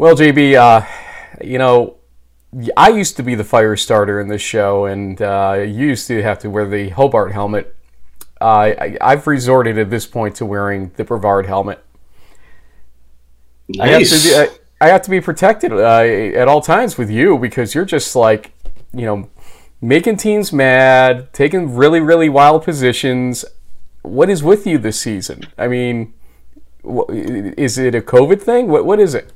Well, JB, uh, you know, I used to be the fire starter in this show, and uh, you used to have to wear the Hobart helmet. Uh, I, I've resorted at this point to wearing the Brevard helmet. Nice. I have to be, I, I have to be protected uh, at all times with you because you're just like, you know, making teams mad, taking really, really wild positions. What is with you this season? I mean, is it a COVID thing? What What is it?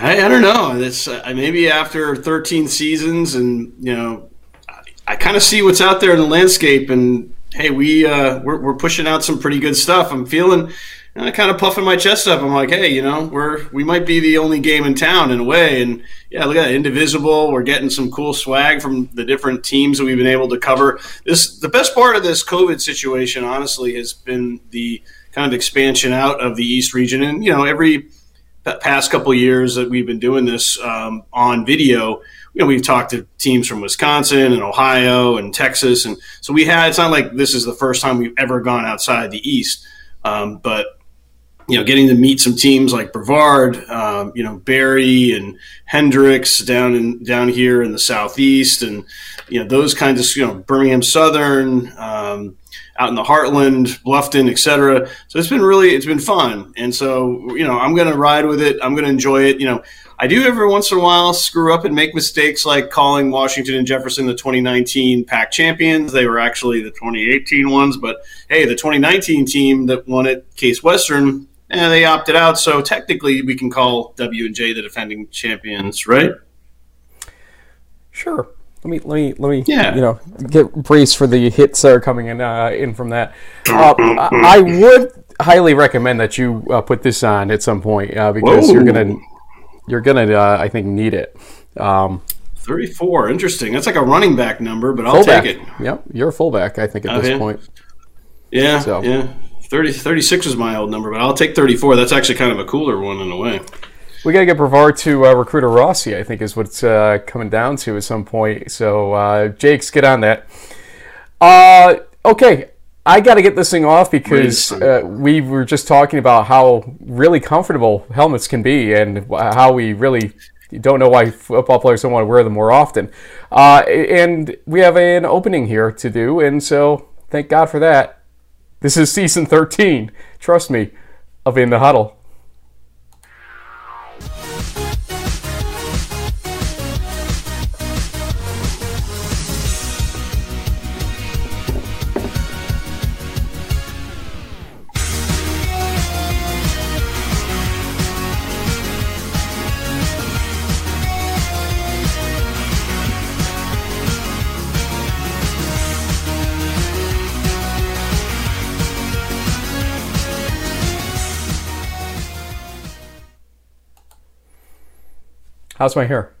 I, I don't know. It's uh, maybe after 13 seasons, and you know, I, I kind of see what's out there in the landscape, and hey, we uh, we're, we're pushing out some pretty good stuff. I'm feeling. uh, kind of puffing my chest up. I'm like, hey, you know, we're we might be the only game in town in a way, and yeah, look at that, Indivisible. We're getting some cool swag from the different teams that we've been able to cover. This the best part of this COVID situation, honestly, has been the kind of expansion out of the East region, and you know, every past couple years that we've been doing this um, on video, you know, we've talked to teams from Wisconsin and Ohio and Texas, and so we had. It's not like this is the first time we've ever gone outside the East, um, but you know, getting to meet some teams like Brevard, um, you know, Berry and Hendrix down in down here in the southeast, and you know those kinds of you know Birmingham Southern. Um, out in the heartland, Bluffton, etc. So it's been really it's been fun, and so you know I'm going to ride with it. I'm going to enjoy it. You know, I do every once in a while screw up and make mistakes, like calling Washington and Jefferson the 2019 PAC champions. They were actually the 2018 ones, but hey, the 2019 team that won at Case Western, and they opted out. So technically, we can call W and J the defending champions, right? Sure. Let me let me let me Yeah. you know get brace for the hits that are coming in uh, in from that. Uh, I I would highly recommend that you uh, put this on at some point uh, because you're gonna you're gonna uh, I think need it. Um, 34, interesting. That's like a running back number, but I'll fullback. take it. Yep, you're a fullback. I think at this point. Yeah, So- yeah. 30, 36 is my old number, but I'll take 34. That's actually kind of a cooler one in a way. We got to get Brevard to uh, recruiter Rossi. I think is what's uh, coming down to at some point. So uh, Jake's get on that. Uh, okay, I got to get this thing off because uh, we were just talking about how really comfortable helmets can be and how we really don't know why football players don't want to wear them more often. Uh, and we have an opening here to do, and so thank God for that. This is season 13. Trust me, of In the Huddle. How's my hair?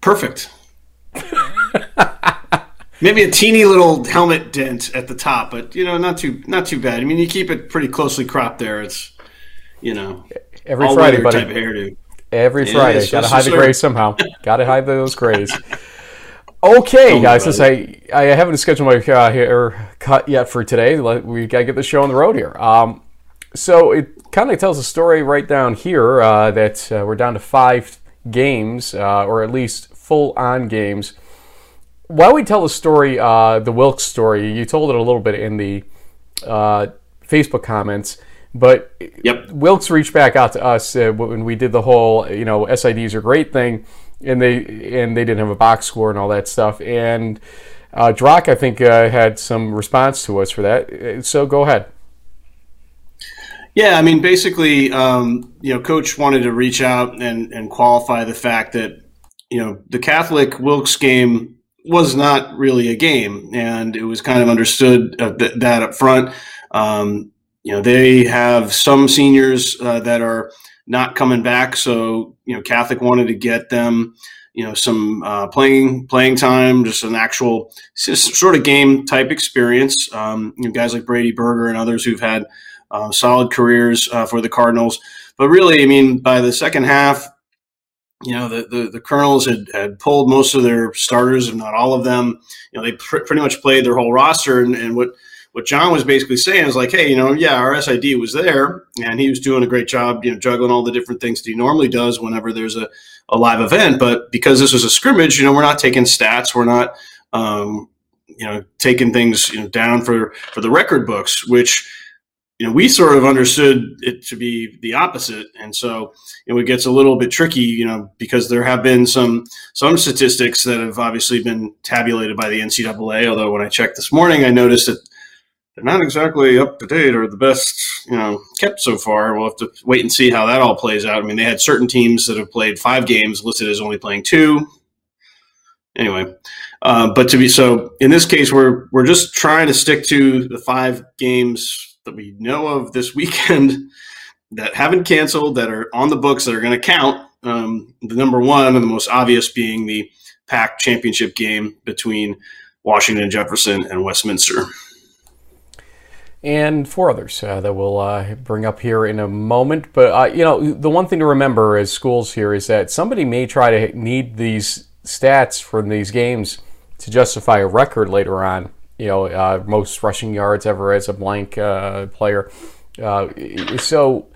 Perfect. Maybe a teeny little helmet dent at the top, but you know, not too not too bad. I mean, you keep it pretty closely cropped there. It's you know, Every Friday, buddy. type of hairdo. Every Yeah, Friday. Gotta hide the gray somehow. Gotta hide those grays. Okay, guys, since I, I haven't scheduled my uh, hair cut yet for today, we gotta get the show on the road here. Um, so it kind of tells a story right down here uh, that uh, we're down to five games, uh, or at least full on games. While we tell the story, uh, the Wilkes story? You told it a little bit in the uh, Facebook comments, but Yep. Wilkes reached back out to us uh, when we did the whole, you know, SIDs are great thing, and they and they didn't have a box score and all that stuff. And uh, Drock, I think, uh, had some response to us for that. So go ahead. Yeah, I mean, basically, um, you know, Coach wanted to reach out and, and qualify the fact that, you know, the Catholic Wilkes game was not really a game, and it was kind of understood uh, th- that up front. Um, you know, they have some seniors uh, that are not coming back, so you know, Catholic wanted to get them, you know, some uh, playing playing time, just an actual sort of game type experience. Um, you know, guys like Brady Berger and others who've had uh, solid careers uh, for the Cardinals. But really, I mean, by the second half, you know, the, the, the Colonels had, had pulled most of their starters, if not all of them. You know, they pr- pretty much played their whole roster. And, and what, what John was basically saying is like, hey, you know, yeah, our SID was there, and he was doing a great job, you know, juggling all the different things that he normally does whenever there's a, a live event. But because this was a scrimmage, you know, we're not taking stats, we're not, um, you know, taking things you know, down for for the record books, which you know, we sort of understood it to be the opposite, and so you know, it gets a little bit tricky, you know, because there have been some some statistics that have obviously been tabulated by the NCAA. Although when I checked this morning, I noticed that they're not exactly up to date or the best, you know, kept so far. We'll have to wait and see how that all plays out. I mean, they had certain teams that have played five games listed as only playing two. Anyway, uh, but to be so in this case, we're we're just trying to stick to the five games that we know of this weekend that haven't canceled, that are on the books, that are going to count. Um, the number one and the most obvious being the PAC championship game between Washington Jefferson and Westminster. And four others uh, that we'll uh, bring up here in a moment. But, uh, you know, the one thing to remember as schools here is that somebody may try to need these stats from these games to justify a record later on you know, uh, most rushing yards ever as a blank uh, player. Uh, so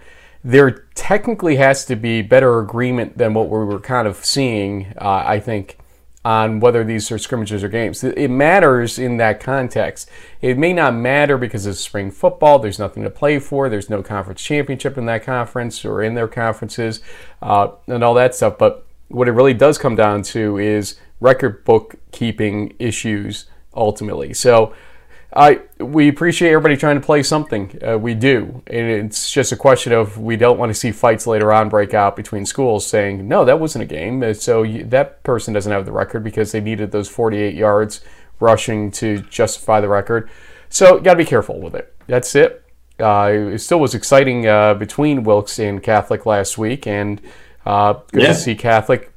there technically has to be better agreement than what we were kind of seeing, uh, I think, on whether these are scrimmages or games. It matters in that context. It may not matter because it's spring football, there's nothing to play for, there's no conference championship in that conference or in their conferences, uh, and all that stuff. But what it really does come down to is record book keeping issues ultimately. So I we appreciate everybody trying to play something. Uh, we do, and it's just a question of we don't want to see fights later on break out between schools saying no, that wasn't a game. Uh, so you, that person doesn't have the record because they needed those 48 yards rushing to justify the record. So you got to be careful with it. That's it. Uh, it still was exciting uh, between Wilkes and Catholic last week, and uh, good yeah. to see Catholic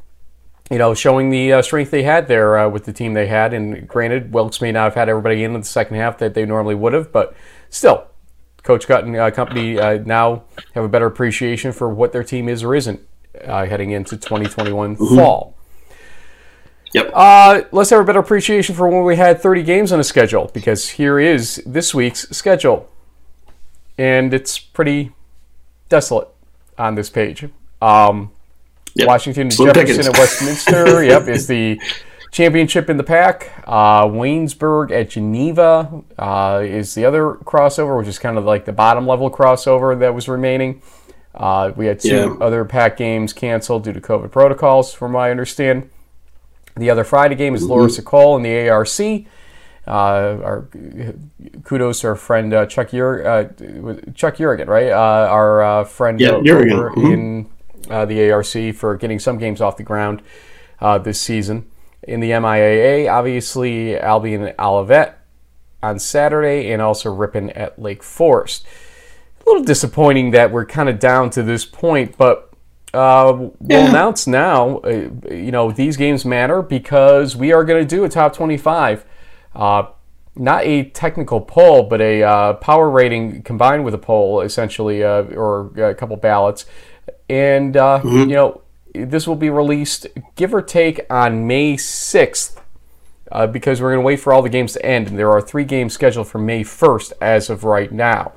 you know, showing the uh, strength they had there uh, with the team they had. And granted, Wilkes may not have had everybody in the second half that they normally would have, but still, Coach Gutt and uh, company uh, now have a better appreciation for what their team is or isn't uh, heading into 2021 mm-hmm. fall. Yep. Uh, let's have a better appreciation for when we had 30 games on a schedule because here is this week's schedule. And it's pretty desolate on this page. Um, Yep. Washington, Slim Jefferson, and Westminster. yep, is the championship in the PAC. Uh, Waynesburg at Geneva uh, is the other crossover, which is kind of like the bottom level crossover that was remaining. Uh, we had two yeah. other PAC games canceled due to COVID protocols, from what I understand. The other Friday game is mm-hmm. Laura Sokol in the ARC. Uh, our kudos to our friend uh, Chuck Ur- uh, Chuck Urigan, right? Uh, our uh, friend yeah, over mm-hmm. in uh, the ARC for getting some games off the ground uh, this season. In the MIAA, obviously Albion and Olivet on Saturday, and also Ripon at Lake Forest. A little disappointing that we're kind of down to this point, but uh, we'll yeah. announce now. Uh, you know these games matter because we are going to do a top 25. Uh, not a technical poll, but a uh, power rating combined with a poll, essentially, uh, or a couple ballots and uh, mm-hmm. you know this will be released give or take on May 6th uh, because we're going to wait for all the games to end, and there are three games scheduled for May 1st as of right now.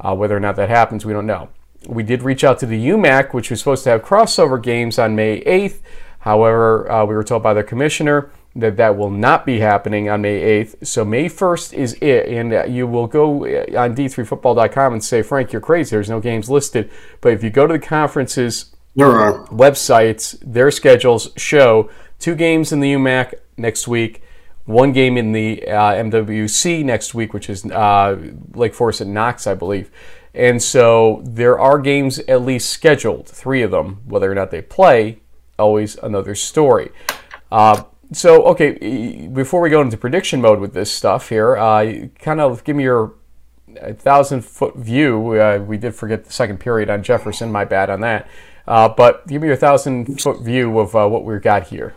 Uh, whether or not that happens, we don't know. We did reach out to the UMAC, which was supposed to have crossover games on May 8th. However, uh, we were told by the commissioner that that will not be happening on May 8th. So May 1st is it, and uh, you will go uh, on d3football.com and say, Frank, you're crazy. There's no games listed. But if you go to the conference's websites, their schedules show two games in the UMAC next week, one game in the uh, MWC next week, which is uh, Lake Forest and Knox, I believe. And so there are games at least scheduled, three of them. Whether or not they play, always another story. Uh, so, okay, before we go into prediction mode with this stuff here, uh, kind of give me your thousand foot view. Uh, we did forget the second period on Jefferson, my bad on that. Uh, but give me your thousand foot view of uh, what we've got here.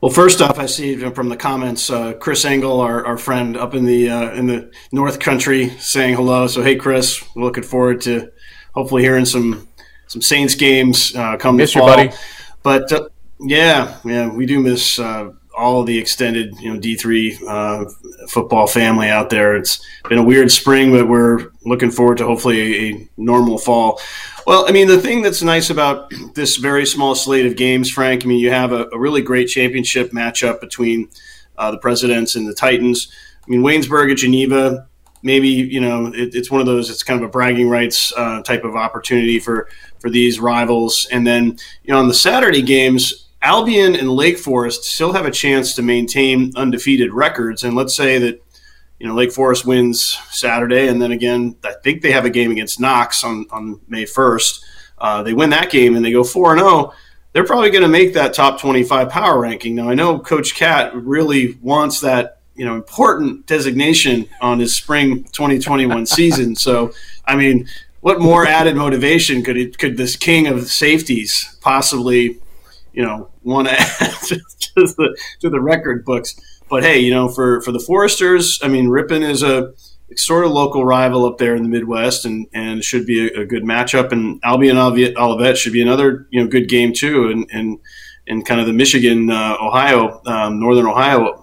Well, first off, I see from the comments, uh, Chris Engel, our, our friend up in the uh, in the North Country, saying hello. So, hey, Chris, we're looking forward to hopefully hearing some some Saints games uh, come Miss this fall. Buddy. But yeah, yeah, we do miss uh, all the extended you know D three uh, football family out there. It's been a weird spring, but we're looking forward to hopefully a, a normal fall. Well, I mean, the thing that's nice about this very small slate of games, Frank, I mean, you have a, a really great championship matchup between uh, the Presidents and the Titans. I mean, Waynesburg at Geneva, maybe you know it, it's one of those. It's kind of a bragging rights uh, type of opportunity for for these rivals. And then you know on the Saturday games, Albion and Lake Forest still have a chance to maintain undefeated records. And let's say that you know Lake Forest wins Saturday, and then again, I think they have a game against Knox on on May first. Uh, they win that game and they go four and zero. Oh, they're probably going to make that top 25 power ranking. Now, I know Coach Cat really wants that you know important designation on his spring 2021 season. So, I mean, what more added motivation could it, could this king of safeties possibly, you know, want to add to the to the record books? But hey, you know, for for the Foresters, I mean, Ripon is a sort of local rival up there in the Midwest, and and should be a, a good matchup. And Albion Olivet should be another you know good game too, and and and kind of the Michigan, uh, Ohio, um, Northern Ohio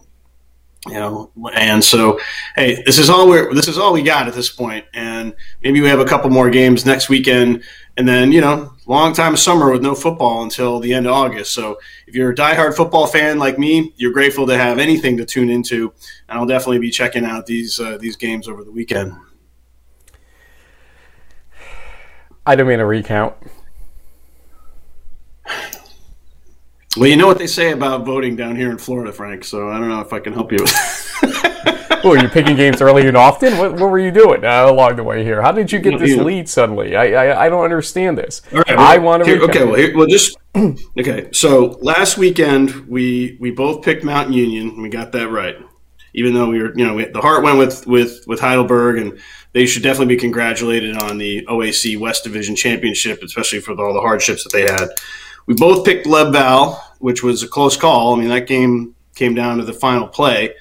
you know and so hey this is all we're this is all we got at this point and maybe we have a couple more games next weekend and then you know long time summer with no football until the end of august. So if you're a diehard football fan like me you're grateful to have anything to tune into and i'll definitely be checking out these uh, these games over the weekend. I don't mean to recount Well, you know what they say about voting down here in Florida, Frank. So I don't know if I can help you. well, are picking games early and often? What, what were you doing uh, along the way here? How did you get this lead suddenly? I, I, I don't understand this. All right, well, I want to. okay, well, here, well, just okay. So last weekend we we both picked Mount Union. We got that right, even though we were you know we, the heart went with with with Heidelberg, and they should definitely be congratulated on the OAC West Division Championship, especially for all the hardships that they had. We both picked Lev which was a close call. I mean, that game came down to the final play,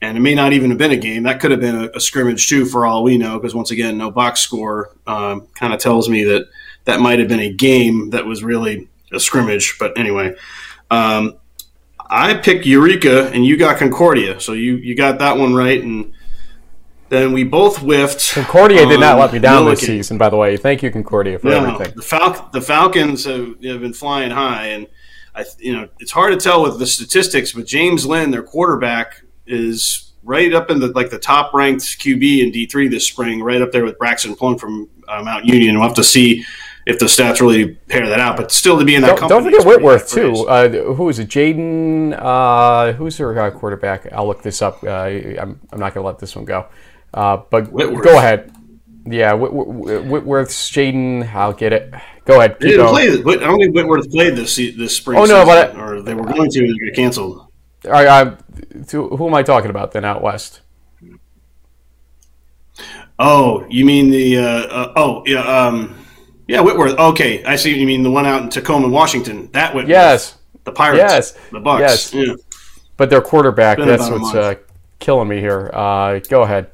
and it may not even have been a game. That could have been a, a scrimmage too, for all we know, because once again, no box score um, kind of tells me that that might have been a game that was really a scrimmage. But anyway, um, I picked Eureka, and you got Concordia, so you you got that one right, and then we both whiffed. Concordia did not let me down Millikin. this season, by the way. Thank you, Concordia, for no, everything. The, Fal- the Falcons have, have, been flying high, and I, you know, it's hard to tell with the statistics, but James Lynn, their quarterback, is right up in the like the top ranked QB in D three this spring, right up there with Braxton Plunk from uh, Mount Union. We'll have to see if the stats really pair that out. But still, to be in that don't, don't forget Whitworth too. Uh, who is it? Jaden. Uh, who's their uh, quarterback? I'll look this up. Uh, I'm, I'm not going to let this one go. Uh, but Whitworth. go ahead. Yeah, Whitworth's Jaden. I'll get it. Go ahead. They didn't play. I don't think Whitworth played this this spring. Oh no, but I, or they were going to and they got canceled. I, who am I talking about then out west? Oh, you mean the? Uh, uh, oh, yeah, um, yeah, Whitworth. Okay, I see. You mean the one out in Tacoma, Washington? That Whitworth. Yes. The Pirates. Yes. The Bucks. Yes. Yeah. But their quarterback. That's what's uh, killing me here. Uh, go ahead.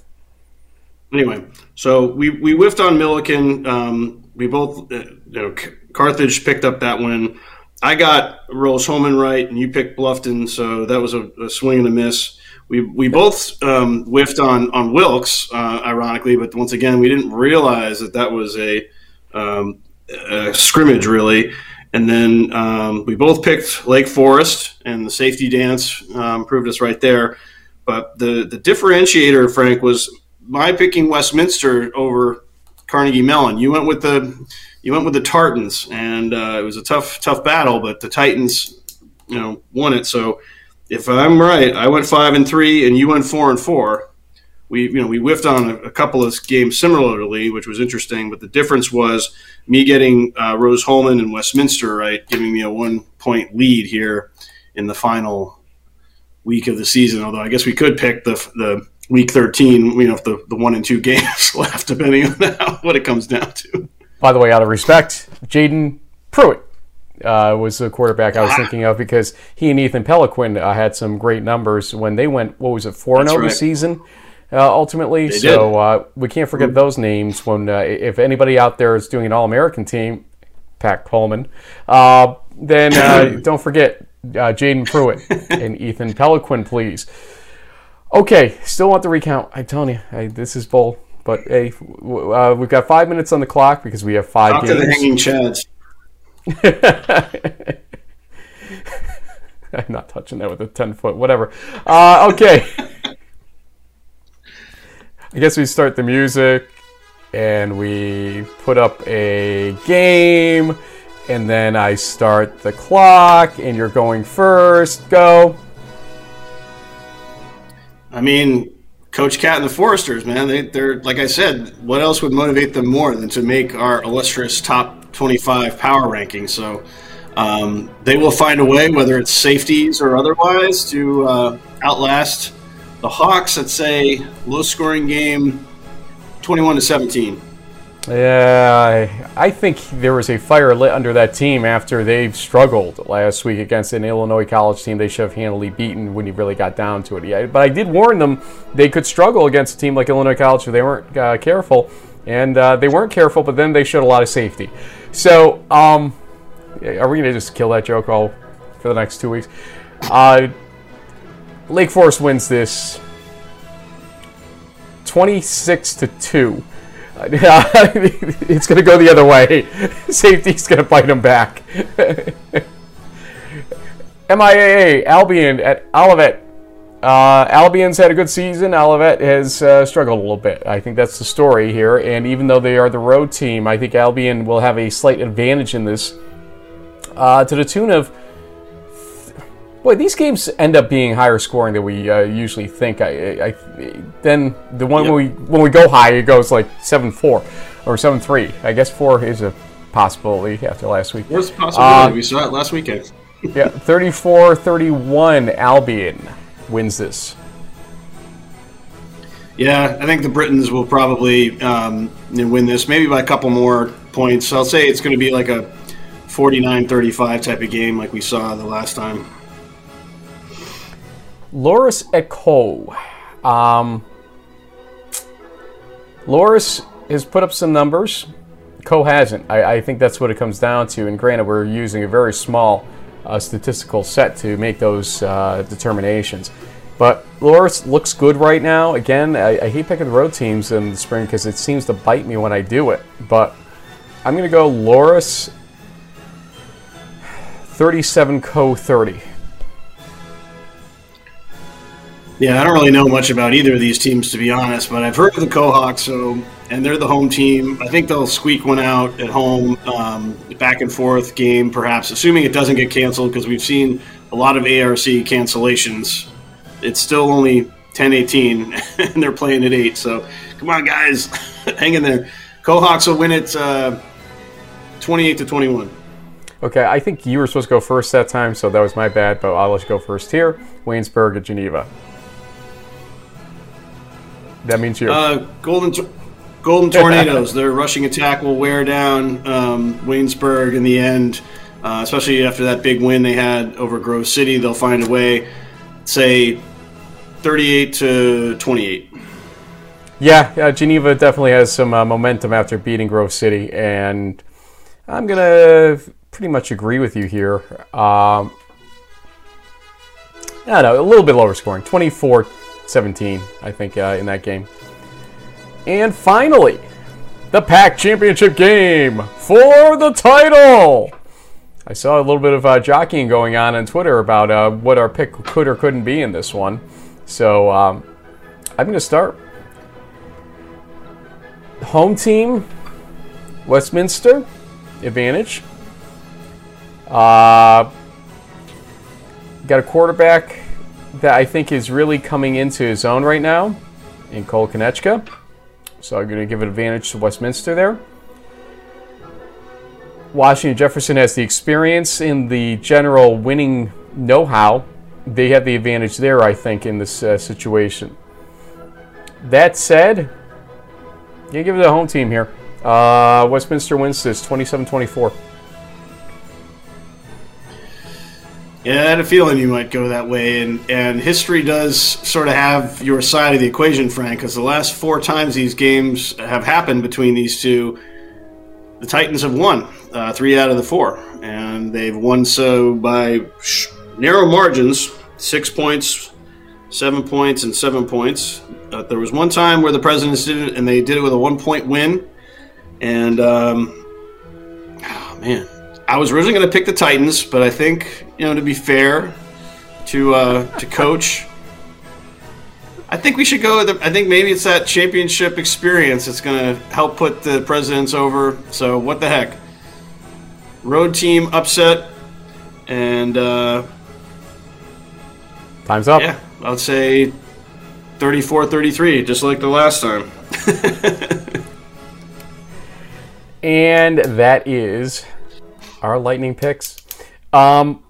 Anyway, so we, we whiffed on Millikin. Um, we both, uh, you know, Carthage picked up that win. I got Rose-Hulman right, and you picked Bluffton, so that was a, a swing and a miss. We, we both um, whiffed on on Wilkes, uh, ironically, but once again, we didn't realize that that was a, um, a scrimmage, really. And then um, we both picked Lake Forest, and the safety dance um, proved us right there. But the, the differentiator, Frank, was my picking Westminster over Carnegie Mellon. You went with the you went with the Tartans, and uh, it was a tough tough battle, but the Titans, you know, won it. So if I'm right, I went five and three, and you went four and four. We you know we whiffed on a, a couple of games similarly, which was interesting. But the difference was me getting uh, Rose-Hulman and Westminster right, giving me a one point lead here in the final week of the season. Although I guess we could pick the the week 13, you know, if the, the one and two games left, depending on what it comes down to. By the way, out of respect, Jaden Pruitt uh, was the quarterback I was ah. thinking of because he and Ethan Peliquin uh, had some great numbers when they went, what was it, 4 0 right. season? Uh, ultimately, they so uh, we can't forget mm-hmm. those names. When uh, if anybody out there is doing an All American team, Pat Coleman, uh, then don't forget uh, Jaden Pruitt and Ethan Peliquin, please. Okay, still want the recount. I'm telling you, I, this is bull. But hey, uh, we've got five minutes on the clock because we have five Talk games. to the hanging chads. I'm not touching that with a 10 foot, whatever. Uh, okay. I guess we start the music and we put up a game and then I start the clock and you're going first. Go. I mean, Coach Cat and the Foresters, man, they, they're like I said. What else would motivate them more than to make our illustrious top 25 power ranking? So um, they will find a way, whether it's safeties or otherwise, to uh, outlast the Hawks. Let's say low scoring game, 21 to 17. Yeah, I, think there was a fire lit under that team after they struggled last week against an Illinois college team they should have handily beaten when you really got down to it. But I did warn them they could struggle against a team like Illinois College if they weren't uh, careful, and uh, they weren't careful. But then they showed a lot of safety. So, um, are we gonna just kill that joke all for the next two weeks? Uh, Lake Forest wins this, twenty-six to two. it's going to go the other way. Safety's going to bite him back. MIAA, Albion at Olivet. Uh, Albion's had a good season. Olivet has uh, struggled a little bit. I think that's the story here. And even though they are the road team, I think Albion will have a slight advantage in this. Uh, to the tune of Boy, these games end up being higher scoring than we uh, usually think. I, I, then the one Yep. when we when we go high, it goes like seven four or seven three. I guess four is a possibility after last week. The possibility? Uh, we saw it last weekend. Yeah, 34-31 Albion wins this. Yeah, I think the Britons will probably um, win this, maybe by a couple more points. I'll say it's going to be like a 49-35 type of game like we saw the last time. Loras at Coe. Um, Loras has put up some numbers. Coe hasn't. I, I think that's what it comes down to. And granted, we're using a very small uh, statistical set to make those uh, determinations. But Loras looks good right now. Again, I, I hate picking the road teams in the spring because it seems to bite me when I do it. But I'm going to go Loras 37 Coe 30. Yeah, I don't really know much about either of these teams to be honest, but I've heard of the Kohawks, so and they're the home team. I think they'll squeak one out at home, um, back and forth game, perhaps, assuming it doesn't get canceled because we've seen a lot of ARC cancellations. It's still only 10-18, and they're playing at eight. So come on, guys, hang in there. Kohawks will win it uh, 28 to 21. Okay, I think you were supposed to go first that time, so that was my bad, but I'll let you go first here. Waynesburg at Geneva. That means you. Uh, Golden Tor- Golden Tornadoes. Their rushing attack will wear down um, Waynesburg in the end, uh, especially after that big win they had over Grove City. They'll find a way. Say, thirty-eight to twenty-eight. yeah, uh, Geneva definitely has some uh, momentum after beating Grove City, and I'm going to pretty much agree with you here. Um, I don't know, a little bit lower scoring 24 17, I think, uh, in that game. And finally, the PAC Championship game for the title. I saw a little bit of uh, jockeying going on on Twitter about uh, what our pick could or couldn't be in this one. So um, I'm going to start. Home team, Westminster, advantage. Uh, got a quarterback that I think is really coming into his own right now in Cole Konechka. So I'm going to give it advantage to Westminster there. Washington Jefferson has the experience in the general winning know how. They have the advantage there, I think, in this uh, situation. That said, you give it to the home team here. Uh, Westminster wins this 27 24. Yeah, I had a feeling you might go that way, and and history does sort of have your side of the equation, Frank, because the last four times these games have happened between these two, the Titans have won uh, three out of the four, and they've won so by narrow margins, six points, seven points, and seven points. Uh, there was one time where the Presidents did it, and they did it with a one point win. And um, oh man, I was originally going to pick the Titans, but I think you know to be fair to uh, to coach. I think we should go. The, I think maybe it's that championship experience that's going to help put the presidents over. So what the heck? Road team upset, and uh, time's up. Yeah, I'd say 34-33, just like the last time. and that is our lightning picks. Um,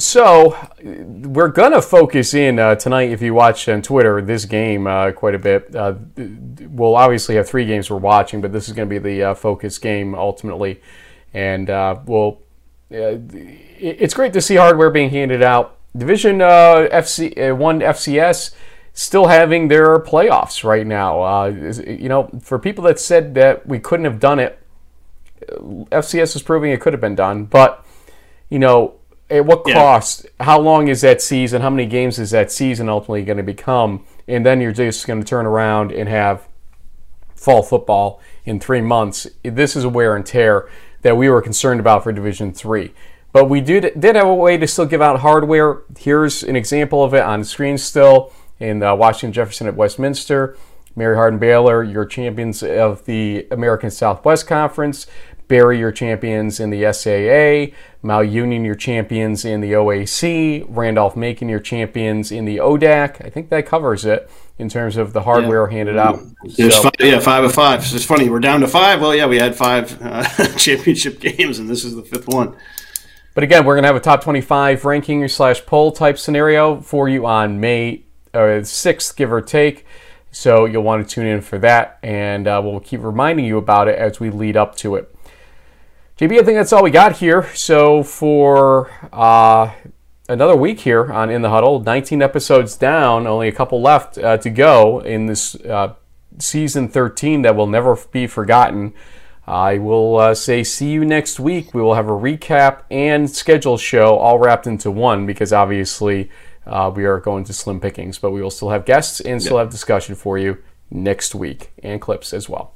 so we're gonna focus in uh, tonight. If you watch on Twitter this game uh, quite a bit, uh, we'll obviously have three games we're watching, but this is to be the uh, focus game ultimately, and uh, we'll. Uh, it's great to see hardware being handed out. Division FC one FCS still having their playoffs right now. you know, for people that said that we couldn't have done it, FCS is proving it could have been done, but you know at what cost? Yeah. How long is that season? How many games is that season ultimately going to become? And then you're just going to turn around and have fall football in three months. This is a wear and tear that we were concerned about for Division Three. But we did did have a way to still give out hardware. Here's an example of it on screen still in uh, Washington Jefferson at Westminster. Mary Hardin Baylor, your champions of the American Southwest Conference. Berry, your champions in the SAA. Mount Union, your champions in the OAC. Randolph Macon, your champions in the ODAC. I think that covers it in terms of the hardware yeah. handed out. So, five, yeah, five of five. It's funny. We're down to five. Well, yeah, we had five uh, championship games, and this is the fifth one. But again, we're going to have a top 25 ranking slash poll type scenario for you on May uh, 6th, give or take. So you'll want to tune in for that, and uh, we'll keep reminding you about it as we lead up to it. JB, I think that's all we got here. So for uh, another week here on In the Huddle, 19 episodes down, only a couple left uh, to go in this uh, season 13 that will never be forgotten. I will uh, say see you next week. We will have a recap and schedule show all wrapped into one because obviously uh, we are going to slim pickings, but we will still have guests and still have discussion for you next week and clips as well.